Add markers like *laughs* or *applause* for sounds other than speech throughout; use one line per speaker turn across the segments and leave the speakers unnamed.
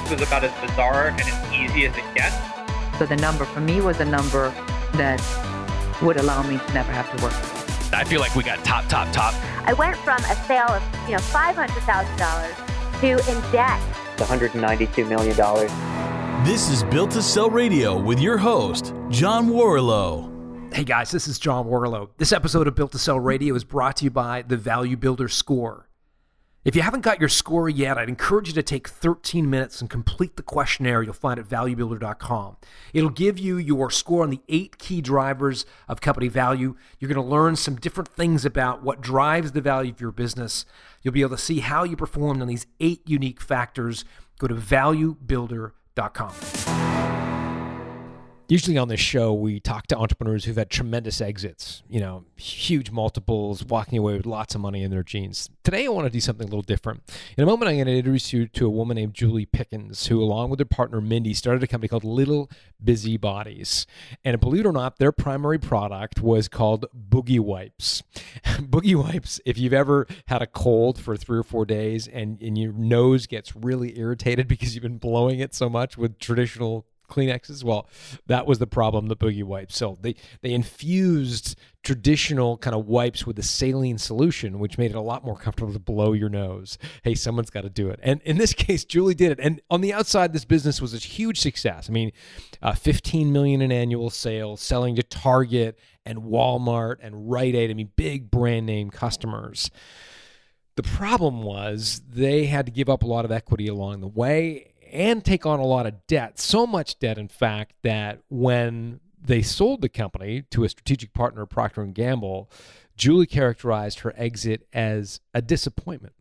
this was about as bizarre and as easy as it gets.
So the number for me was a number that would allow me to never have to work.
I feel like we got top, top, top.
I went from a sale of, you know, $500,000 to in debt.
$192 million.
This is Built to Sell Radio with your host, John Warrillow.
Hey guys, this is John Warrillow. This episode of Built to Sell Radio is brought to you by the Value Builder Score. If you haven't got your score yet, I'd encourage you to take 13 minutes and complete the questionnaire you'll find at valuebuilder.com. It'll give you your score on the eight key drivers of company value. You're going to learn some different things about what drives the value of your business. You'll be able to see how you performed on these eight unique factors. Go to valuebuilder.com. Usually on this show, we talk to entrepreneurs who've had tremendous exits, you know, huge multiples, walking away with lots of money in their jeans. Today, I want to do something a little different. In a moment, I'm going to introduce you to a woman named Julie Pickens, who, along with her partner Mindy, started a company called Little Busy Bodies. And believe it or not, their primary product was called Boogie Wipes. *laughs* Boogie Wipes, if you've ever had a cold for three or four days and, and your nose gets really irritated *laughs* because you've been blowing it so much with traditional Kleenexes. Well, that was the problem, the boogie wipes. So they, they infused traditional kind of wipes with a saline solution, which made it a lot more comfortable to blow your nose. Hey, someone's got to do it. And in this *laughs* case, Julie did it. And on the outside, this business was a huge success. I mean, uh, 15 million in annual sales, selling to Target and Walmart and Rite Aid. I mean, big brand name customers. The problem was they had to give up a lot of equity along the way and take on a lot of debt. So much debt, in fact, that when they sold the company to a strategic partner, Procter and Gamble, Julie characterized her exit as a disappointment.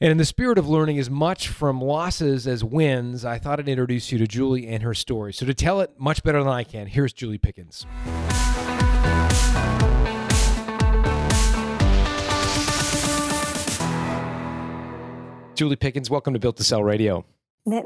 And in the spirit of learning as much from losses as wins, I thought I'd introduce you to Julie and her story. So to tell it much better than I can, here's Julie Pickens. Julie Pickens, welcome to Built to Sell Radio.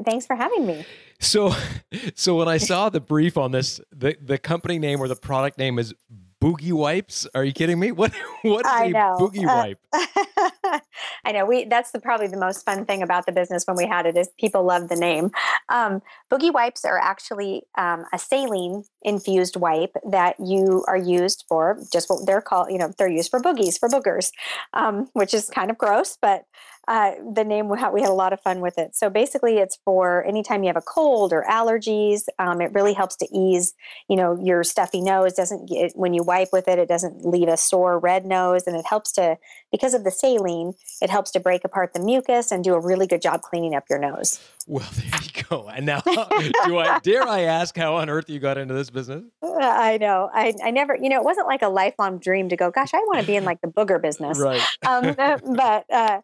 Thanks for having me.
So, *laughs* so when I saw the brief on this, the, the company name or the product name is Boogie Wipes. Are you kidding me? *laughs* What what is
I
a
know.
boogie
Uh,
wipe? *laughs*
I know. We that's the probably the most fun thing about the business when we had it is people love the name. Um, boogie wipes are actually um, a saline infused wipe that you are used for just what they're called. You know, they're used for boogies for boogers, um, which is kind of gross, but uh, the name we had, we had a lot of fun with it. So basically, it's for anytime you have a cold or allergies. Um, it really helps to ease, you know, your stuffy nose. Doesn't get when you wipe with it, it doesn't leave a sore red nose, and it helps to because of the saline. It helps to break apart the mucus and do a really good job cleaning up your nose.
Well, *laughs* there you go. And now, *laughs* do I dare I ask how on earth you got into this business?
Uh, I know. I, I never, you know, it wasn't like a lifelong dream to go, gosh, I want to be in like the booger business.
Right.
Um, *laughs* but uh,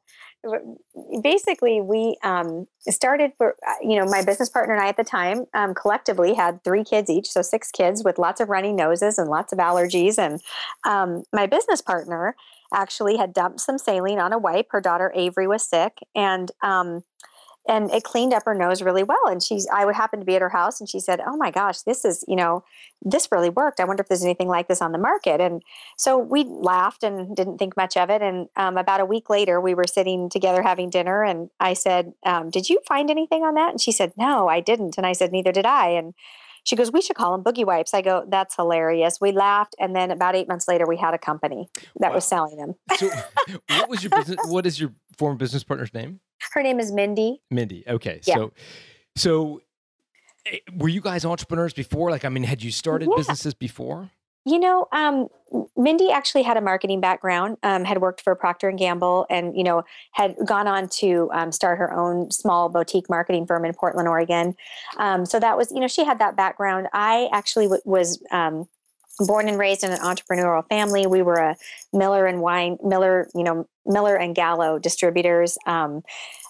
basically, we um, started for, uh, you know, my business partner and I at the time um, collectively had three kids each. So six kids with lots of runny noses and lots of allergies. And um, my business partner actually had dumped some saline on a wipe. Her daughter Avery was sick. And, um, and it cleaned up her nose really well. And she's, I would happen to be at her house and she said, Oh my gosh, this is, you know, this really worked. I wonder if there's anything like this on the market. And so we laughed and didn't think much of it. And um, about a week later, we were sitting together having dinner. And I said, um, Did you find anything on that? And she said, No, I didn't. And I said, Neither did I. And she goes, We should call them boogie wipes. I go, That's hilarious. We laughed. And then about eight months later, we had a company that was selling them.
So, *laughs* what was your business? What is your former business partner's name?
Her name is Mindy.
Mindy. Okay.
Yeah.
So, so eh, were you guys entrepreneurs before? Like, I mean, had you started
Yeah.
businesses before?
You know, um, Mindy actually had a marketing background, um, had worked for Procter and Gamble, and you know had gone on to um, start her own small boutique marketing firm in Portland, Oregon. Um, so that was, you know, she had that background. I actually w- was um, born and raised in an entrepreneurial family. We were a Miller and Wine, Miller, you know, Miller and Gallo distributors. Um,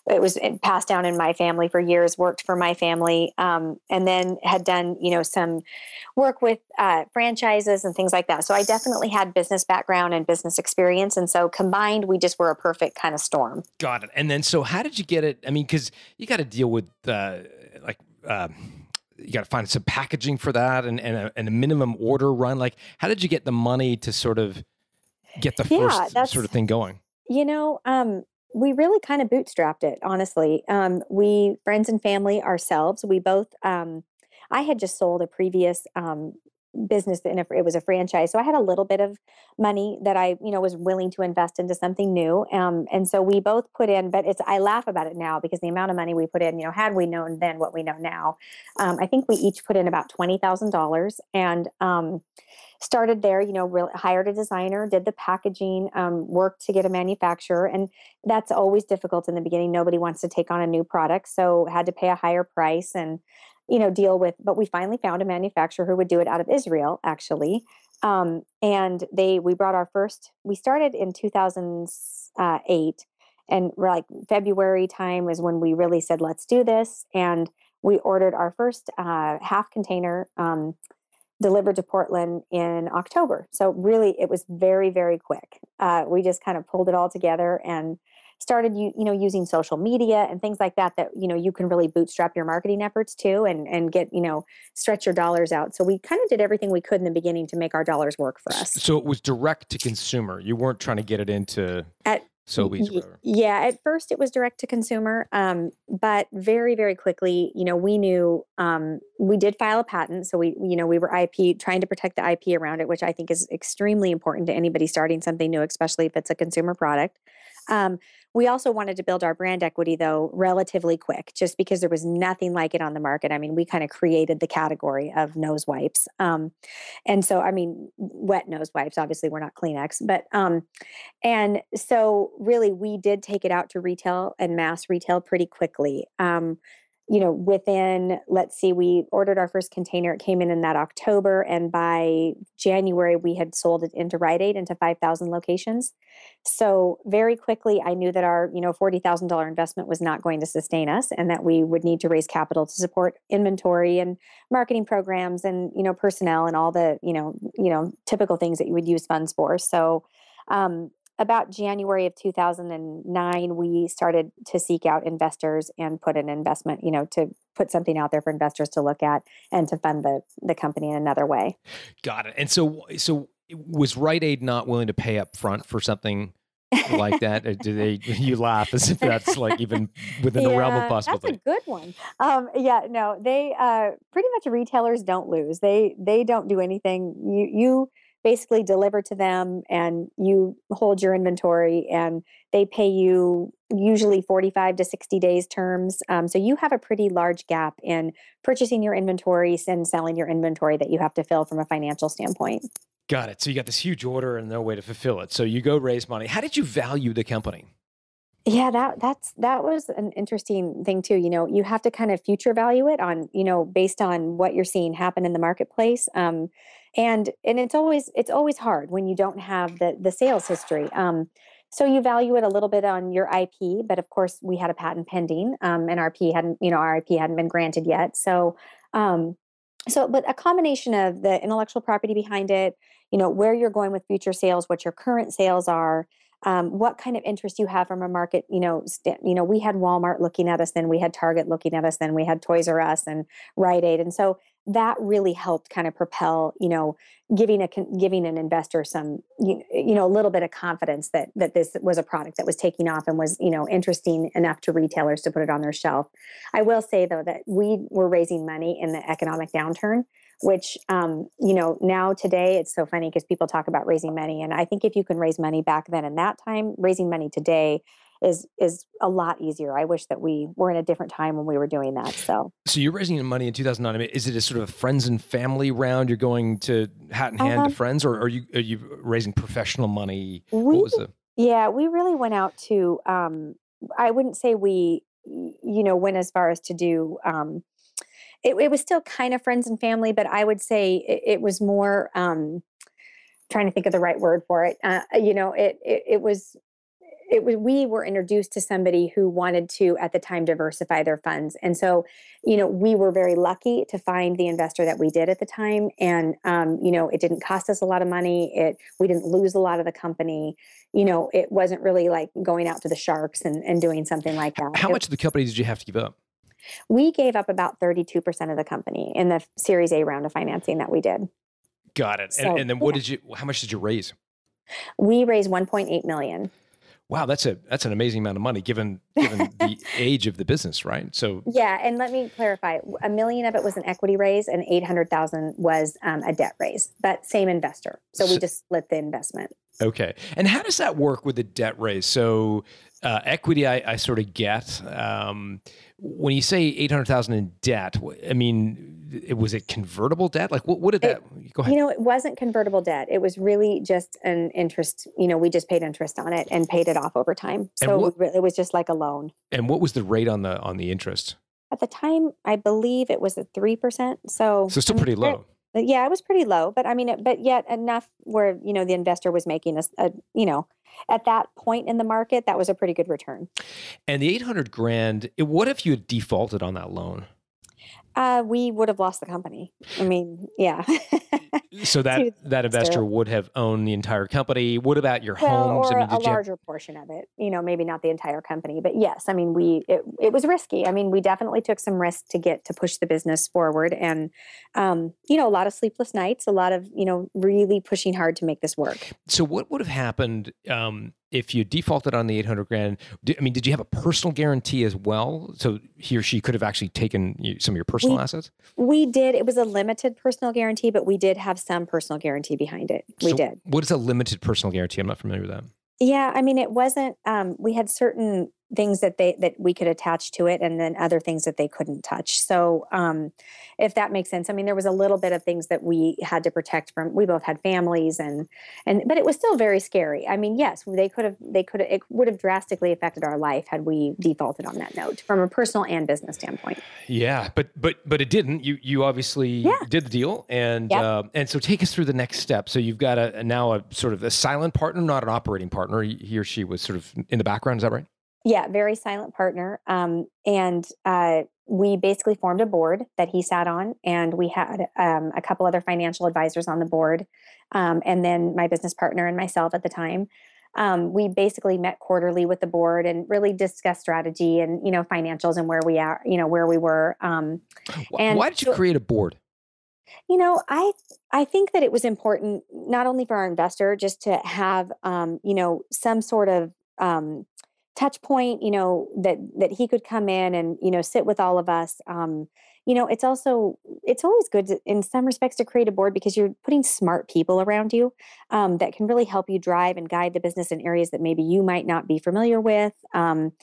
it was passed down in my family for years. Worked for my family, um, and then had done, you know, some work with uh, franchises and things like that. So I definitely had business background and business experience, and so combined, we just were a perfect kind of storm.
Got it. And then, so how did you get it? I mean, because you got to deal with uh, like. Uh, you got to find some packaging for that and, and, a, and a minimum order run. Like, how did you get the money to sort of get the
Yeah,
first sort of thing going?
You know, um, we really kind of bootstrapped it, honestly. Um, we friends and family ourselves. We both. Um, I had just sold a previous um, business and it was a franchise so i had a little bit of money that i you know was willing to invest into something new um, and so we both put in but it's i laugh about it now because the amount of money we put in you know had we known then what we know now um, i think we each put in about $20000 and um, started there you know really hired a designer did the packaging um, worked to get a manufacturer and that's always difficult in the beginning nobody wants to take on a new product so had to pay a higher price and you know deal with but we finally found a manufacturer who would do it out of israel actually. Um, and they we brought our first we started in 2008 and we're like february time is when we really said let's do this and we ordered our first uh, half container um, delivered to portland in october. So really it was very very quick. Uh, we just kind of pulled it all together and started you you know using social media and things like that that you know you can really bootstrap your marketing efforts to and and get you know stretch your dollars out. So we kind of did everything we could in the beginning to make our dollars work for us.
so it was direct to consumer. You weren't trying to get it into
at
Sobeys y-
yeah at first it was direct to consumer um, but very very quickly you know we knew um, we did file a patent so we you know we were ip trying to protect the ip around it which i think is extremely important to anybody starting something new especially if it's a consumer product um, we also wanted to build our brand equity, though, relatively quick, just because there was nothing like it on the market. I mean, we kind of created the category of nose wipes. Um, and so, I mean, wet nose wipes, obviously, we're not Kleenex, but, um, and so really, we did take it out to retail and mass retail pretty quickly. You know, within, let's see, we ordered our first container. It came in in that October. And by January, we had sold it into Rite Aid into 5,000 locations. So very quickly, I knew that our, you know, $40,000 investment was not going to sustain us and that we would need to raise capital to support inventory and marketing programs and, you know, personnel and all the, you know, you know, typical things that you would use funds for. So, um, about January of 2009, we started to seek out investors and put an investment, you know, to put something out there for investors to look at and to fund the the company in another way.
Got it. And so, so was Rite Aid not willing to pay up front for something like that? Or do they? *laughs* You laugh as if that's like even within
yeah,
the realm of possibility.
That's a good one. Um, yeah, no, they uh, pretty much retailers don't lose. They they don't do anything. You you basically deliver to them and you hold your inventory and they pay you usually 45 to 60 days terms. Um, so you have a pretty large gap in purchasing your inventory and selling your inventory that you have to fill from a financial standpoint.
Got it. So you got this huge order and no way to fulfill it. So you go raise money. How did you value the company?
Yeah that that's that was an interesting thing too. You know you have to kind of future value it on you know based on what you're seeing happen in the marketplace. Um, and and it's always it's always hard when you don't have the the sales history um, so you value it a little bit on your ip but of course we had a patent pending um, and our ip hadn't you know our ip hadn't been granted yet so um, so but a combination of the intellectual property behind it you know where you're going with future sales what your current sales are um, what kind of interest you have from a market you know st- you know we had walmart looking at us then we had target looking at us then we had toys r us and rite aid and so that really helped kind of propel you know giving a giving an investor some you, you know a little bit of confidence that that this was a product that was taking off and was you know interesting enough to retailers to put it on their shelf. I will say though that we were raising money in the economic downturn which um, you know now today it's so funny because people talk about raising money and i think if you can raise money back then in that time raising money today is is a lot easier. I wish that we were in a different time when we were doing that so.
So you're raising money in 2009 I mean, is it a sort of a friends and family round? You're going to hat in hand um, to friends or are you are you raising professional money?
We, what was the yeah we really went out to um, i wouldn't say we you know went as far as to do um, it, it was still kind of friends and family, but I would say it, it was more um, trying to think of the right word for it. Uh, you know, it, it, it was it was we were introduced to somebody who wanted to at the time diversify their funds and so you know we were very lucky to find the investor that we did at the time and um, you know it didn't cost us a lot of money it we didn't lose a lot of the company you know it wasn't really like going out to the sharks and, and doing something like that
how
it,
much of the company did you have to give up
we gave up about 32% of the company in the Series A round of financing that we did.
Got it. So, and, and, then what yeah. did you, how much did you raise?
We raised 1.8 million.
Wow, that's a that's an amazing amount of money given given *laughs* the age of the business, right? So
Yeah, and let me clarify: a million of it was an equity raise, and eight hundred thousand was um, a debt raise, but same investor. So we
So-
just split the investment.
Okay. And how does that work with the debt raise? So uh, equity, I, I sort of get. Um, when you say eight hundred thousand in debt, I mean, it, was it convertible debt? Like, what, what did that? go ahead.
You know, it wasn't convertible debt. It was really just an interest. You know, we just paid interest on it and paid it off over time. So
what-
it was just like a loan.
and what was the rate on the on the interest?
At the time, I believe it was at three percent. So,
So still pretty
very-
low.
Yeah, it was pretty low, but I mean, it- but yet enough where you know the investor was making a you know, at that point in the market, that was a pretty good return.
And the eight hundred grand. What if you had defaulted on that loan?
Uh, we would have lost the company. I mean, yeah. *laughs*
So that that investor would have owned the entire company. What about your
well,
homes?
or
I mean,
a
you have-
larger portion of it. You know, maybe not the entire company, but yes. I mean, we it, it was risky. I mean, we definitely took some risk to get to push the business forward, and um, you know, a lot of sleepless nights, a lot of you know, really pushing hard to make this work.
So what would have happened um, if you defaulted on the eight hundred grand? Di- I mean, did you have a personal guarantee as well? So he or she could have actually taken some of your personal
We-
assets.
We did. It was a limited personal guarantee, but we did have some personal guarantee behind it. We
So
did.
What is a limited personal guarantee? I'm not familiar with that.
Yeah, I mean, it wasn't. Um, we had certain things that they that we could attach to it, and then other things that they couldn't touch. So, um, if that makes sense, I mean, there was a little bit of things that we had to protect from. We both had families, and and but it was still very scary. I mean, yes, they could have. They could. have It would have drastically affected our life had we defaulted on that note from a personal and business standpoint.
Yeah, but but but it didn't. You you obviously
Yeah.
did the deal, and
Yep.
uh, and so take us through the next step. So you've got a, now a sort of a silent partner, not an operating partner. He he or she was sort of in the background. Is that right?
Yeah, very silent partner. Um, and uh, we basically formed a board that he sat on, and we had um, a couple other financial advisors on the board, um, and then my business partner and myself at the time. Um, we basically met quarterly with the board and really discussed strategy and you know financials and where we are, you know where we were. Um, And
Why did you create a board?
you know, I I think that it was important not only for our investor just to have um, you know, some sort of um touch point, you know, that that he could come in and, you know, sit with all of us. Um, you know, it's also it's always good to, in some respects to create a board because you're putting smart people around you um, that can really help you drive and guide the business in areas that maybe you might not be familiar with. Um,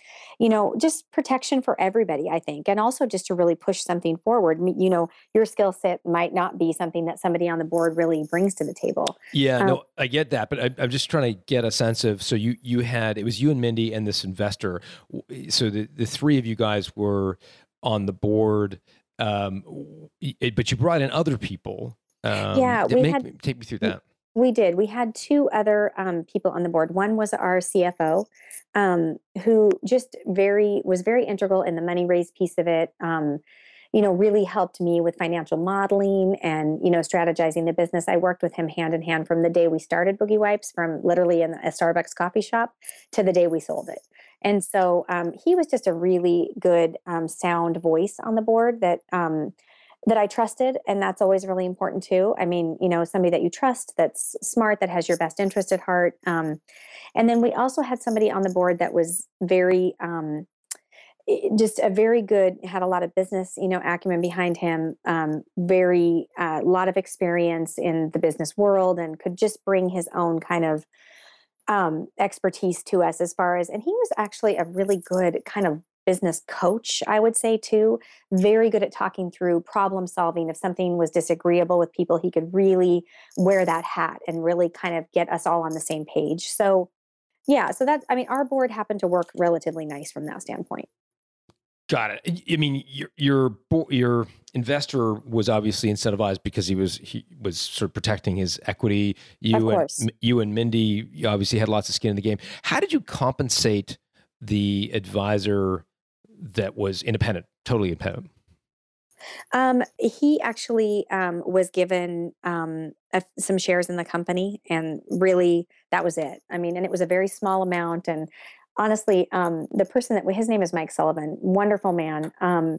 you know, just protection for everybody, I think, and also just to really push something forward. You know, your skill set might not be something that somebody on the board really brings to the table.
Yeah,
Um,
no, I get that, but I, I'm just trying to get a sense of. So you you had it was you and Mindy and this investor. So the the three of you guys were on the board, um, y- but you brought in other people. Um,
Yeah, we
make
had-
take me through that.
We did. We had two other um, people on the board. One was our CFO, um, who just very was very integral in the money raise piece of it. Um, you know, really helped me with financial modeling and you know strategizing the business. I worked with him hand in hand from the day we started Boogie Wipes, from literally in a Starbucks coffee shop to the day we sold it. And so um, he was just a really good, um, sound voice on the board that um, that I trusted, and that's always really important too. I mean, you know, somebody that you trust, that's smart, that has your best interest at heart. Um, and then we also had somebody on the board that was very, um, just a very good, had a lot of business, you know, acumen behind him. Um, very, a lot of experience in the business world, and could just bring his own kind of um, expertise to us as far as, and he was actually a really good kind of business coach, I would say too. Very good at talking through problem solving. If something was disagreeable with people, he could really wear that hat and really kind of get us all on the same page. So, yeah, so that I mean, our board happened to work relatively nice from that standpoint.
Got it. I- mean, your your your investor was obviously incentivized because he was he was sort of protecting his equity. You and you and Mindy, you obviously had lots of skin in the game. How did you compensate the advisor that was independent, totally independent?
Um, he actually um, was given um, a, some shares in the company, and really that was it. I mean, and it was a very small amount. And honestly, um, the person that his name is Mike Sullivan, wonderful man. Um,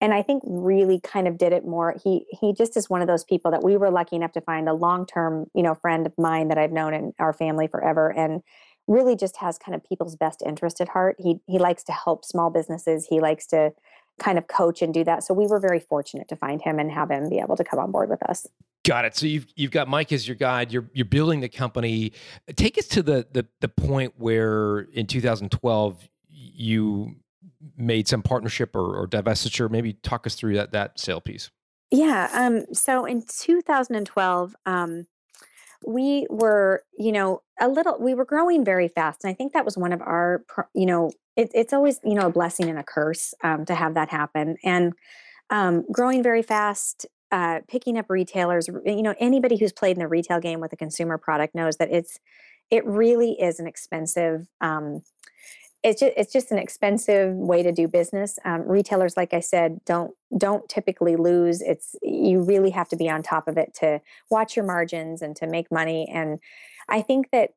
and I think really kind of did it more. He he just is one of those people that we were lucky enough to find a long term, you know, friend of mine that I've known in our family forever, and really just has kind of people's best interest at heart. He he likes to help small businesses. He likes to kind of coach and do that. So we were very fortunate to find him and have him be able to come on board with us.
Got it. So you've you've got Mike as your guide. You're you're building the company. Take us to the the the point where in 2012 you made some partnership or, or divestiture. Maybe talk us through that that sale piece.
Yeah. Um. So in 2012, um, we were, you know, a little. We were growing very fast, and I think that was one of our, you know, it, it's always you know a blessing and a curse um, to have that happen and um, growing very fast uh, picking up retailers you know anybody who's played in the retail game with a consumer product knows that it's it really is an expensive um, it's just it's just an expensive way to do business um, retailers like i said don't don't typically lose it's you really have to be on top of it to watch your margins and to make money and I think that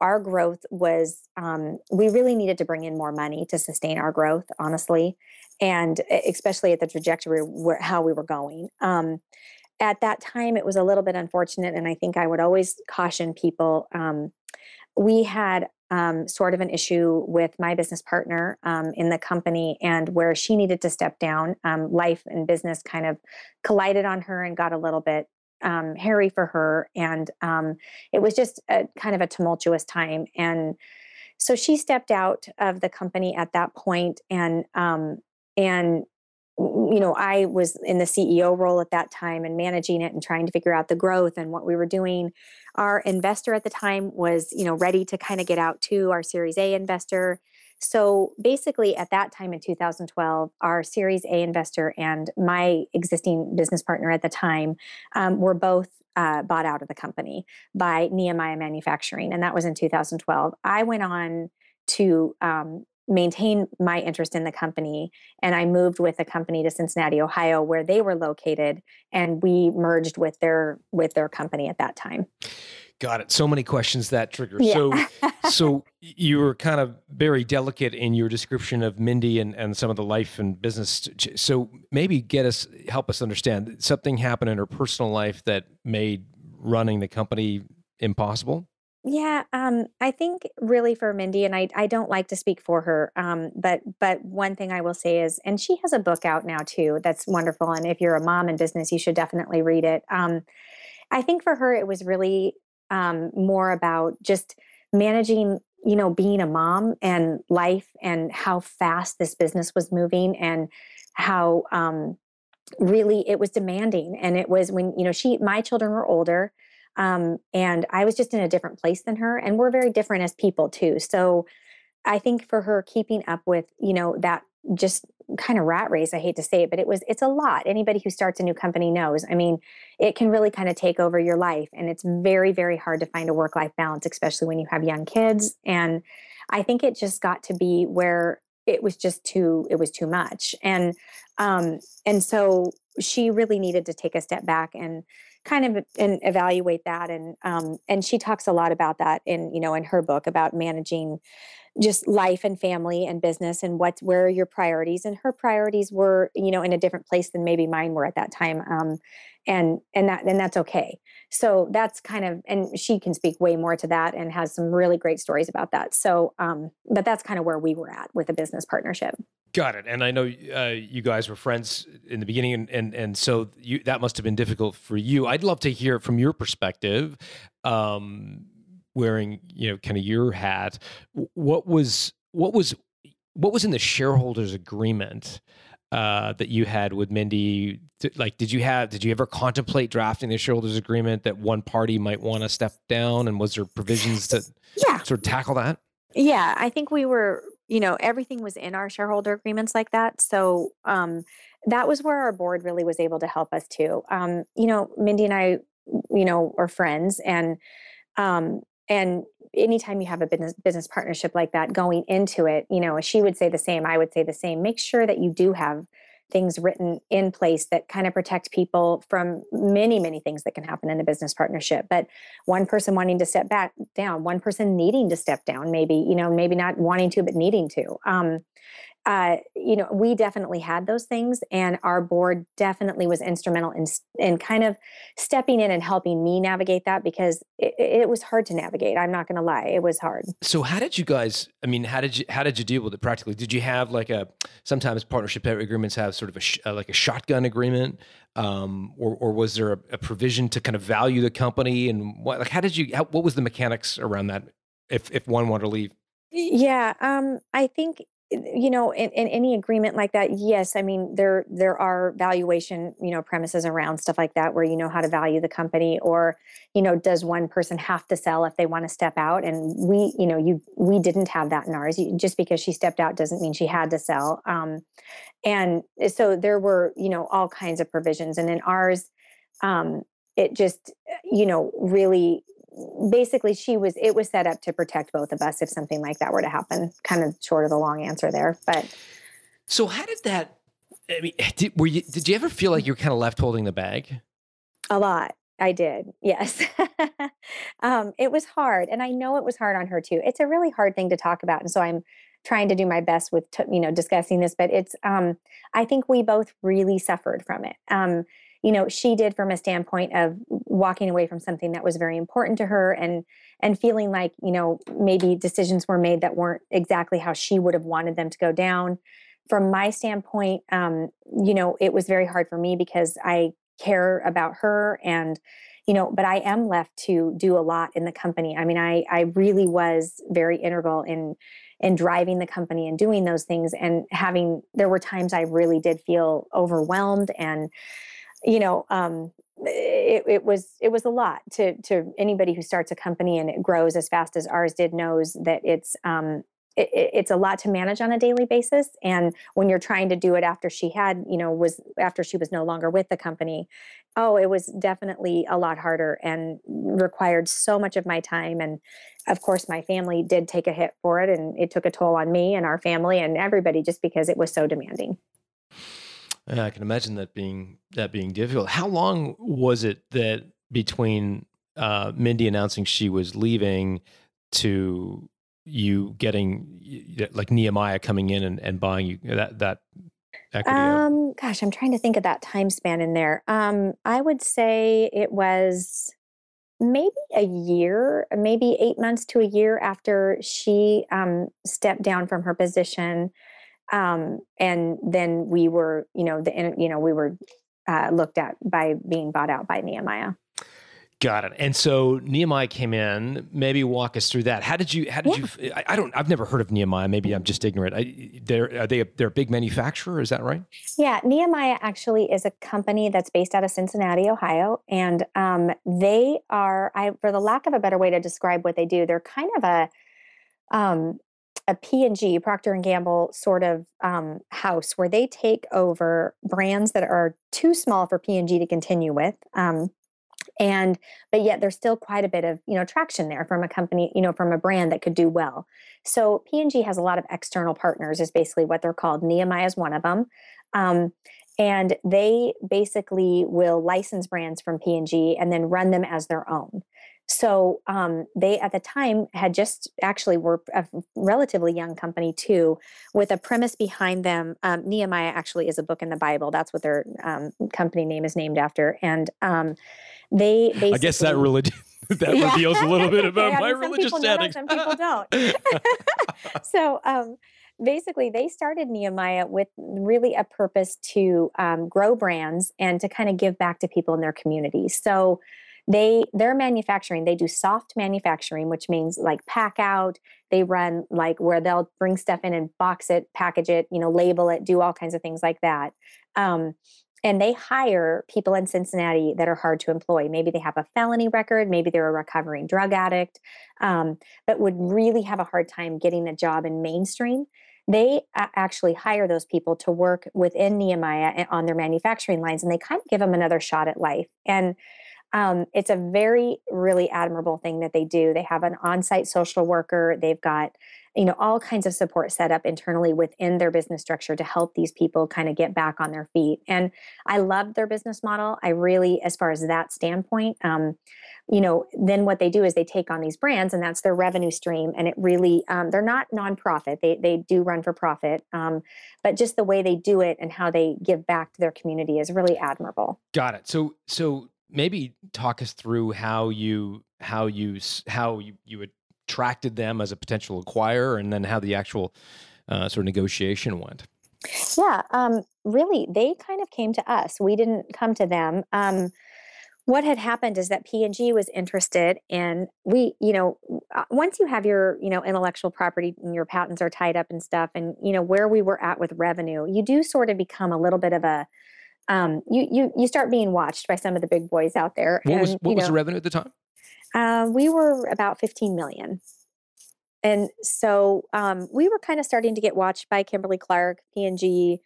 our growth was, um, we really needed to bring in more money to sustain our growth, honestly, and especially at the trajectory where how we were going. Um, at that time, it was a little bit unfortunate, and I think I would always caution people. Um, we had um, sort of an issue with my business partner um, in the company and where she needed to step down. Um, life and business kind of collided on her and got a little bit um, hairy for her, and um, it was just a kind of a tumultuous time. And so she stepped out of the company at that point, and um, and you know I was in the CEO role at that time and managing it and trying to figure out the growth and what we were doing. Our investor at the time was you know ready to kind of get out to our Series A investor so basically, at that time in 2012, our Series A investor and my existing business partner at the time um, were both uh, bought out of the company by Nehemiah Manufacturing, and that was in 2012. I went on to um, maintain my interest in the company and i moved with the company to cincinnati ohio where they were located and we merged with their with their company at that time
Got it. So many questions that trigger.
Yeah.
So, *laughs* so you were kind of very delicate in your description of Mindy and, and some of the life and business. So maybe get us, help us understand something happened in her personal life that made running the company impossible.
Yeah, um, I think really for Mindy, and I, I don't like to speak for her, um, but but one thing I will say is, and she has a book out now too that's wonderful. And if you're a mom in business, you should definitely read it. Um, I think for her, it was really um, more about just managing you know being a mom and life and how fast this business was moving and how um, really it was demanding and it was when you know she my children were older um, and i was just in a different place than her and we're very different as people too. So i think for her keeping up with you know that just kind of rat race i hate to say it but it was it's a lot. Anybody who starts a new company knows. I mean it can really kind of take over your life and it's very very hard to find a work life balance especially when you have young kids. And i think it just got to be where it was just too it was too much. And um and so she really needed to take a step back and kind of and evaluate that and um and she talks a lot about that in you know in her book about managing just life and family and business and what's where are your priorities and her priorities were you know in a different place than maybe mine were at that time um, and and that and that's okay. So that's kind of and she can speak way more to that and has some really great stories about that. So um, but that's kind of where we were at with a business partnership
Got it. And I know uh, you guys were friends in the beginning, and and, and so you, that must have been difficult for you. I'd love to hear from your perspective. Um, wearing you know kind of your hat what was what was what was in the shareholders agreement uh, that you had with Mindy? Like, did you have, did you ever contemplate drafting the shareholders agreement that one party might want to step down? And was there provisions to
yeah.
sort of tackle that?
Yeah, I think we were, you know, everything was in our shareholder agreements like that. So um, that was where our board really was able to help us too. Um, you know, Mindy and I, you know, are friends and um, and anytime you have a business business partnership like that going into it you know she would say the same i would say the same make sure that you do have things written in place that kind of protect people from many many things that can happen in a business partnership but one person wanting to step back down one person needing to step down maybe you know maybe not wanting to but needing to um, uh, you know, we definitely had those things, and our board definitely was instrumental in in kind of stepping in and helping me navigate that because it, it was hard to navigate. I'm not going to lie, it was hard.
So how did you guys? I mean, how did you how did you deal with it practically? Did you have like a sometimes partnership agreements have sort of a sh- uh, like a shotgun agreement, um, or or was there a, a, provision to kind of value the company and what? Like, how did you? How, what was the mechanics around that? If if one wanted to leave.
Yeah, um, I think you know in, in, any agreement like that yes i mean there there are valuation you know premises around stuff like that where you know how to value the company or you know does one person have to sell if they want to step out? And we you know you we didn't have that in ours. Just because she stepped out doesn't mean she had to sell. Um, and so there were you know all kinds of provisions. And in ours um, it just you know really basically she was it was set up to protect both of us if something like that were to happen kind of short of the long answer there but
so how did that i mean did, were you did you ever feel like you were kind of left holding the bag?
A lot. I did. Yes. *laughs* Um, it was hard and i know it was hard on her too. It's a really hard thing to talk about and so i'm trying to do my best with t- you know discussing this but it's um, i think we both really suffered from it. Um, you know she did from a standpoint of walking away from something that was very important to her and and feeling like you know maybe decisions were made that weren't exactly how she would have wanted them to go down. From my standpoint um, you know it was very hard for me because i care about her and you know but i am left to do a lot in the company. I mean i i really was very integral in in driving the company and doing those things and having there were times i really did feel overwhelmed and you know um, it, it, was it was a lot to to anybody who starts a company and it grows as fast as ours did knows that it's um, it, it's a lot to manage on a daily basis. And when you're trying to do it after she had you know was after she was no longer with the company oh it was definitely a lot harder and required so much of my time. And of course my family did take a hit for it and it took a toll on me and our family and everybody just because it was so demanding
yeah, I can imagine that being that being difficult. How long was it that between uh, Mindy announcing she was leaving to you getting like Nehemiah coming in and, and buying you that that equity?
Um, gosh, I'm trying to think of that time span in there. Um, I would say it was maybe a year, maybe eight months to a year after she um, stepped down from her position um, and then we were you know the you know we were uh, looked at by being bought out by nehemiah
Got it. And so Nehemiah came in. Maybe walk us through that. How did you? How did yeah. you? I, I, don't. I've never heard of Nehemiah. Maybe I'm just ignorant. I, they're are they? A, they're a big manufacturer. Is that right?
Yeah, Nehemiah actually is a company that's based out of Cincinnati, Ohio, and um, they are. I, for the lack of a better way to describe what they do, they're kind of a um, a P&G, Procter and Gamble sort of um, house where they take over brands that are too small for P&G to continue with. Um, and but yet there's still quite a bit of you know traction there from a company you know from a brand that could do well so p&g has a lot of external partners is basically what they're called nehemiah is one of them um, and they basically will license brands from p&g and then run them as their own so um, they at the time had just actually were a relatively young company too, with a premise behind them. Um, Nehemiah actually is a book in the Bible. That's what their um, company name is named after. And um, they basically,
I guess that religion. *laughs* that yeah. reveals a little bit *laughs* about my religious status.
some people *laughs* don't. so um, basically they started Nehemiah with really a purpose to um, grow brands and to kind of give back to people in their communities. So they they're manufacturing they do soft manufacturing which means like pack out they run like where they'll bring stuff in and box it package it you know label it do all kinds of things like that. Um, and they hire people in cincinnati that are hard to employ. Maybe they have a felony record maybe they're a recovering drug addict um, but would really have a hard time getting a job in mainstream. They actually hire those people to work within nehemiah eh, on their manufacturing lines and they kind of give them another shot at life. And um, it's a very really admirable thing that they do. They have an on-site social worker. They've got you know all kinds of support set up internally within their business structure to help these people kind of get back on their feet. And i love their business model. I really as far as that standpoint um, you know then what they do is they take on these brands and that's their revenue stream. And it really um, they're not nonprofit. They, they do run for profit. Um, but just the way they do it and how they give back to their community is really admirable.
Got it. So so maybe talk us through how you how you how you, you attracted them as a potential acquirer and then how the actual uh, sort of negotiation went?
Yeah um, really they kind of came to us. We didn't come to them. Um, what had happened is that P&G was interested in we, you know, uh, once you have your, you know, intellectual property and your patents are tied up and stuff and you know where we were at with revenue, you do sort of become a little bit of a um, you you you start being watched by some of the big boys out there.
What
and,
was what was
know,
the revenue at the time?
Uh, we were about 15 million. And so um, we were kind of starting to get watched by Kimberly Clark, P&G,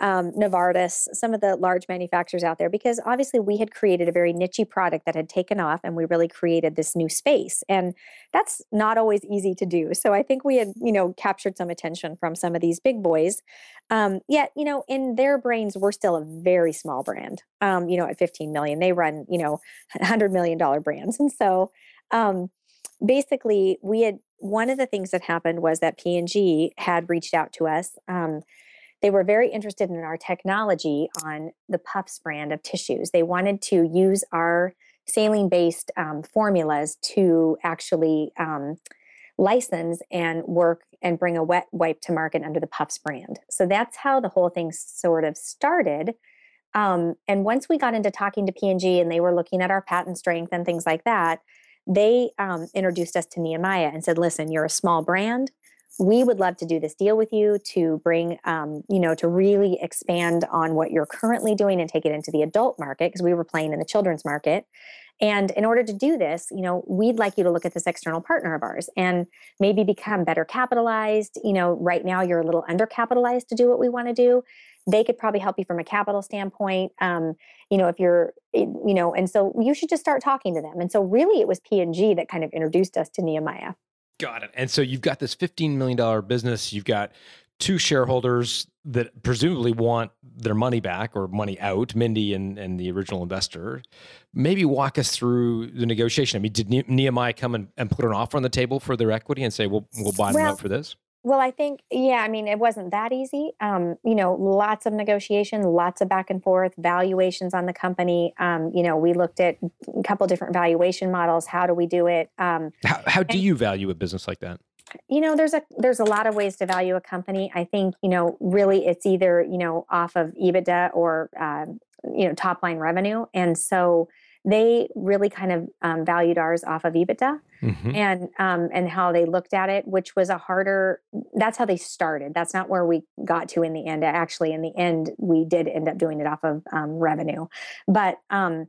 um, Novartis, some of the large manufacturers out there, because obviously we had created a very niche product that had taken off and we really created this new space. And that's not always easy to do. So I think we had, you know, captured some attention from some of these big boys. Um, yet, you know, in their brains, we're still a very small brand, um, you know, at 15 million. They run, you know, $100 million brands. And so, um, basically we had one of the things that happened was that P&G had reached out to us um, they were very interested in our technology on the Puffs brand of tissues. They wanted to use our saline based um, formulas to actually um, license and work and bring a wet wipe to market under the Puffs brand. So that's how the whole thing sort of started. Um, and once we got into talking to P&G and they were looking at our patent strength and things like that, they um, introduced us to Nehemiah and said, listen, you're a small brand we would love to do this deal with you to bring um, you know to really expand on what you're currently doing and take it into the adult market because we were playing in the children's market. And in order to do this you know we'd like you to look at this external partner of ours and maybe become better capitalized. You know right now you're a little undercapitalized to do what we want to do. They could probably help you from a capital standpoint um, you know if you're you know and so you should just start talking to them. And so really it was p&g that kind of introduced us to nehemiah
Got it. And so you've got this $15 million business. You've got two shareholders that presumably want their money back or money out, Mindy and, and the original investor. Maybe walk us through the negotiation. I mean, did Nehemiah come and, and put an offer on the table for their equity and say, we'll, we'll buy them out for this?
Well, I think, yeah, I mean, it wasn't that easy. Um, you know, lots of negotiation, lots of back and forth, valuations on the company. Um, you know, we looked at a couple different valuation models. How do we do it? Um,
how, how do and, you value a business like that?
You know, there's a there's a lot of ways to value a company. I think you know, really, it's either you know off of EBITDA or uh, you know top line revenue, and so they really kind of um, valued ours off of EBITDA mm-hmm. and um, and how they looked at it, which was a harder. That's how they started. That's not where we got to in the end. Actually, in the end, we did end up doing it off of um, revenue, but um,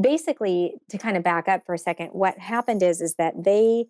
basically, to kind of back up for a second, what happened is is that they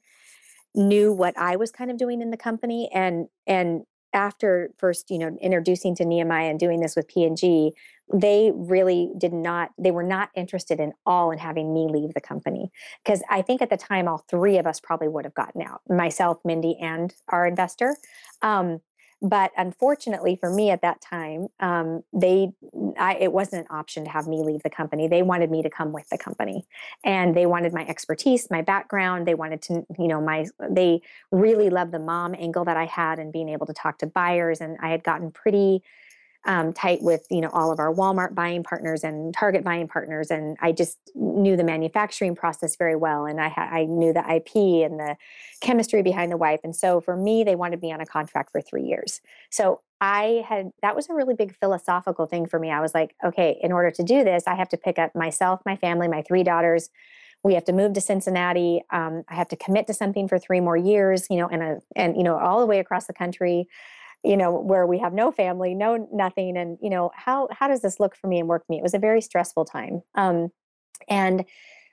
knew what I was kind of doing in the company and and after first you know introducing to nehemiah and doing this with p&g they really did not they were not interested in all in having me leave the company because i think at the time all three of us probably would have gotten out myself mindy and our investor um, but unfortunately for me at that time um, they I, it wasn't an option to have me leave the company. They wanted me to come with the company and they wanted my expertise my background they wanted to you know my they really loved the mom angle that i had and being able to talk to buyers and i had gotten pretty um, tight with you know all of our Walmart buying partners and Target buying partners, and I just knew the manufacturing process very well, and I ha- I knew the IP and the chemistry behind the wipe, and so for me, they wanted me on a contract for three years. So I had that was a really big philosophical thing for me. I was like, okay, in order to do this, I have to pick up myself, my family, my three daughters. We have to move to Cincinnati. Um, I have to commit to something for three more years, you know, and a, and you know all the way across the country you know where we have no family no nothing and you know how how does this look for me and work for me? It was a very stressful time um and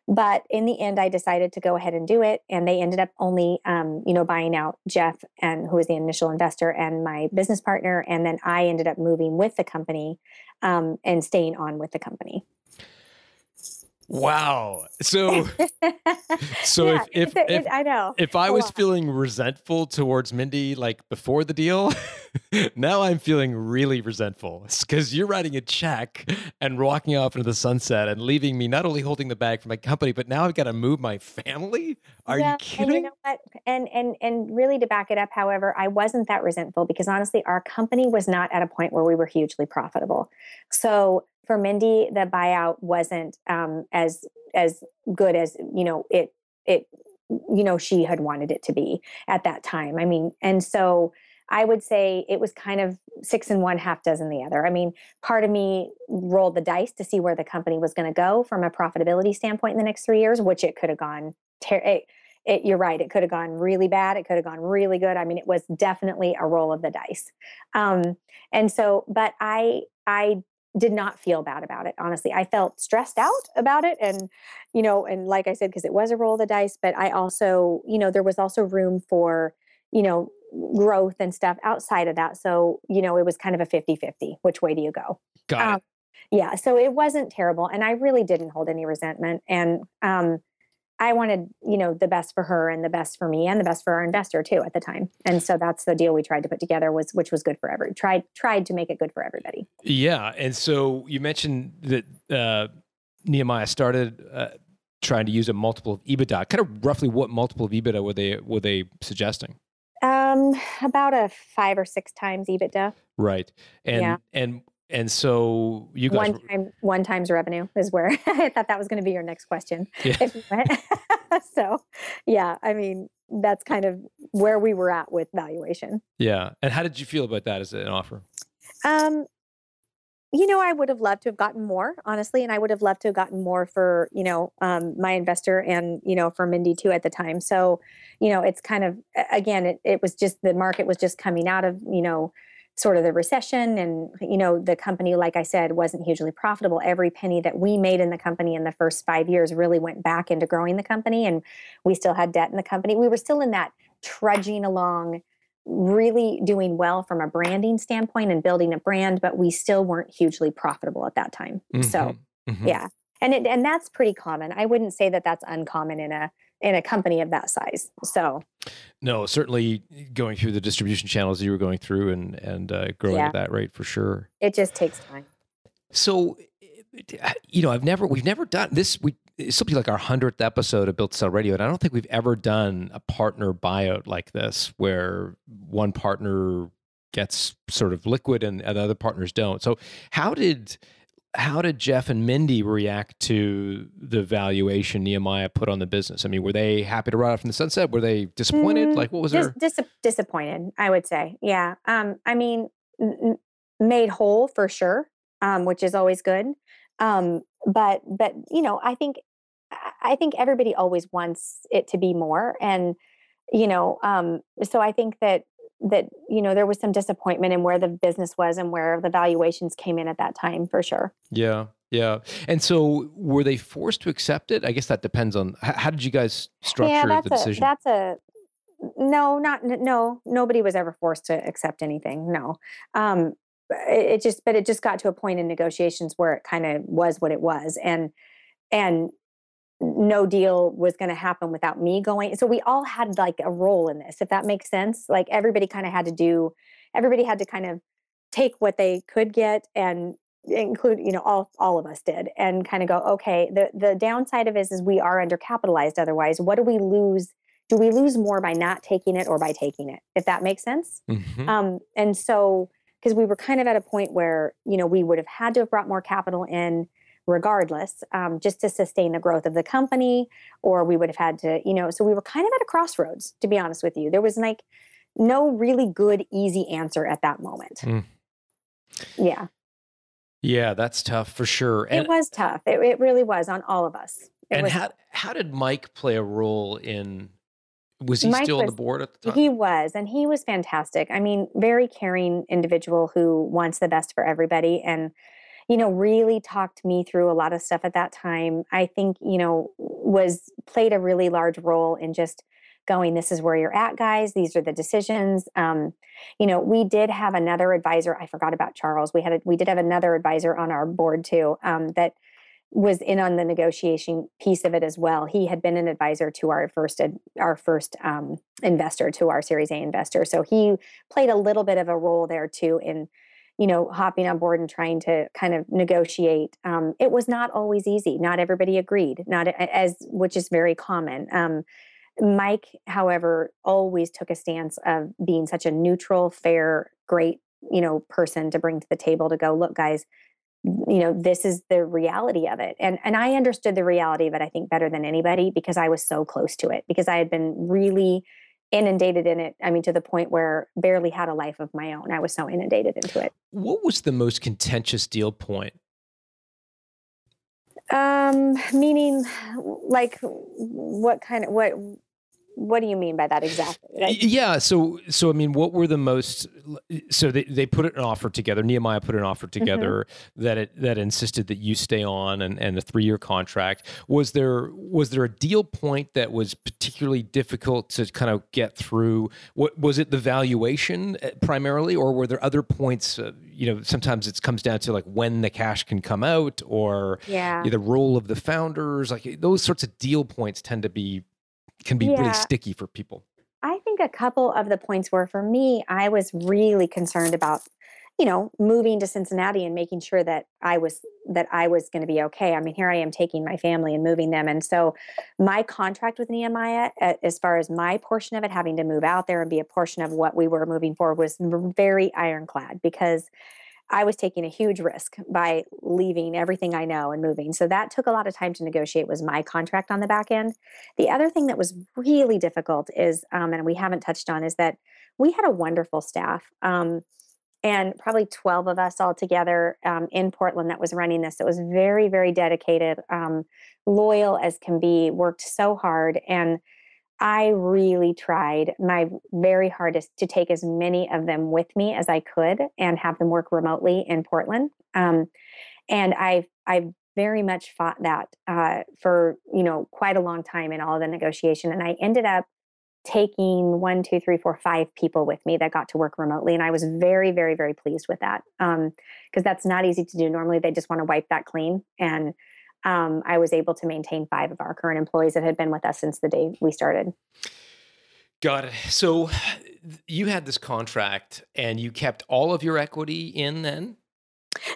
but in the end i decided to go ahead and do it and they ended up only um, you know buying out jeff and who was the initial investor and my business partner and then i ended up moving with the company um, and staying on with the company
Wow. So *laughs* so
Yeah,
if if, if
I know.
if I was feeling resentful towards Mindy like before the deal, *laughs* now I'm feeling really resentful because you're writing a check and walking off into the sunset and leaving me not only holding the bag for my company, but now I've got to move my family. Are
Yeah,
you
And
kidding?
you know? And and and really to back it up, however, I wasn't that resentful because honestly, our company was not at a point where we were hugely profitable. So for Mindy, the buyout wasn't um, as as good as you know it it you know she had wanted it to be at that time. I mean, and so I would say it was kind of six and one, half dozen the other. I mean, part of me rolled the dice to see where the company was going to go from a profitability standpoint in the next three years, which it could have gone. Ter- it, it, you're right. It could have gone really bad. It could have gone really good. I mean, it was definitely a roll of the dice. Um, and so, but I, I did not feel bad about it. Honestly, I felt stressed out about it, and you know, and like I said, because it was a roll of the dice. But I also, you know, there was also room for, you know, growth and stuff outside of that. So, you know, it was kind of a 50-50. Which way do you go?
Got
um,
it.
yeah so it wasn't terrible and i really didn't hold any resentment and um i wanted you know the best for her and the best for me and the best for our investor too at the time and so that's the deal we tried to put together was which was good for every tried tried to make it good for everybody
Yeah, and so you mentioned that uh, Nehemiah started uh, trying to use a multiple of EBITDA. Kind of roughly, what multiple of EBITDA were they were they suggesting?
um about a five or six times ebitda
Right, and
Yeah.
and and so you guys.
one time one times revenue is where *laughs* i thought that was going to be your next question
Yeah.
if you went. *laughs* so yeah i mean that's kind of where we were at with valuation
Yeah, and how did you feel about that as an offer?
Um, you know, I would have loved to have gotten more, honestly, and I would have loved to have gotten more for you know um, my investor and you know for Mindy too at the time. So, you know, it's kind of again, it it was just the market was just coming out of you know sort of the recession, and you know the company, like I said, wasn't hugely profitable. Every penny that we made in the company in the first five years really went back into growing the company, and we still had debt in the company. We were still in that trudging along really doing well from a branding standpoint and building a brand, but we still weren't hugely profitable at that time. So
Mhm, mhm.
yeah, and it, and that's pretty common. I wouldn't say that that's uncommon in a in a company of that size. So
No, certainly going through the distribution channels you were going through and and uh, growing
Yeah.
at that rate for sure.
it just takes time.
So, uh, you know, I've never, we've never done this. We, it's something like our hundredth episode of Built to Sell Radio, and I don't think we've ever done a partner buyout like this, where one partner gets sort of liquid and the other partners don't. So, how did how did Jeff and Mindy react to the valuation Nehemiah put on the business? I mean, were they happy to ride off in the sunset? Were they disappointed?
Mm,
like, what was
Dis-
their?
dis- disappointed, I would say. Yeah. Um, I mean, n- made whole for sure, um, which is always good. Um, but but you know, I think I- I think everybody always wants it to be more, and you know, um, so I think that that you know there was some disappointment in where the business was and where the valuations came in at that time for sure.
Yeah, yeah. And so, were they forced to accept it? I guess that depends on how did you guys structure
yeah, that's
the
a
decision.
that's a no, not no. Nobody was ever forced to accept anything. No, um, it, it just but it just got to a point in negotiations where it kind of was what it was, and and no deal was going to happen without me going. So we all had like a role in this, if that makes sense. Like everybody kind of had to do. Everybody had to kind of take what they could get and include you know all all of us did and kind of go okay the the downside of it is, is we are undercapitalized otherwise what do we lose do we lose more by not taking it or by taking it if that makes sense
Mhm.
um and so because we were kind of at a point where you know we would have had to have brought more capital in regardless um, just to sustain the growth of the company or we would have had to you know so we were kind of at a crossroads to be honest with you there was like no really good easy answer at that moment
Mm.
yeah
Yeah, that's tough for sure. And
it was tough it, it really was on all of us It
and
was
how how did Mike play a role in? Was he
Mike
still on the board at the time?
He was, and he was fantastic. I mean, very caring individual who wants the best for everybody and you know, really talked me through a lot of stuff at that time. I think, you know, was played a really large role in just going, this is where you're at, guys. These are the decisions. Um, you know, we did have another advisor. I forgot about Charles. We had a, we did have another advisor on our board too. Um, that was in on the negotiation piece of it as well. He had been an advisor to our first our first um, investor, to our Series A investor, so he played a little bit of a role there too in you know hopping on board and trying to kind of negotiate. Um, it was not always easy. Not everybody agreed. Not as which is very common. Um, Mike, however, always took a stance of being such a neutral, fair, great you know person to bring to the table to go look guys you know this is the reality of it and and i understood the reality of it i think better than anybody because i was so close to it because i had been really inundated in it i mean to the point where barely had a life of my own. I was so inundated into it.
What was the most contentious deal point?
Um meaning like what kind of what what do you mean by that exactly?
Yeah, so so I mean, what were the most? So they, they put an offer together. Nehemiah put an offer mm-hmm. together mm-hmm. that it, that insisted that you stay on and, and a three year contract. Was there was there a deal point that was particularly difficult to kind of get through? What was it? The valuation eh, primarily, or were there other points? Uh, you know, sometimes it comes down to like when the cash can come out, or
yeah.
the role of the founders. Like those sorts of deal points tend to be can be yeah. really sticky for people.
I think a couple of the points were for me, I was really concerned about, you know, moving to Cincinnati and making sure that I was that I was going to be okay. I mean, here I am taking my family and moving them, and so my contract with Nehemiah, as far as my portion of it, having to move out there and be a portion of what we were moving forward, was very ironclad because I was taking a huge risk by leaving everything I know and moving. So that took a lot of time to negotiate was my contract on the back end. The other thing that was really difficult is, um, and we haven't touched on, is that we had a wonderful staff. Um, and probably 12 of us all together um, in Portland that was running this. It was very, very dedicated, um, loyal as can be, worked so hard. And I really tried my very hardest to take as many of them with me as I could and have them work remotely in Portland. Um, and I I very much fought that uh, for you know quite a long time in all the negotiation. And I ended up taking one, two, three, four, five people with me that got to work remotely, and I was very, very, very pleased with that because um, that's not easy to do. Normally, they just want to wipe that clean and um, I was able to maintain five of our current employees that had been with us since the day we started.
Got it. So you had this contract and you kept all of your equity in then?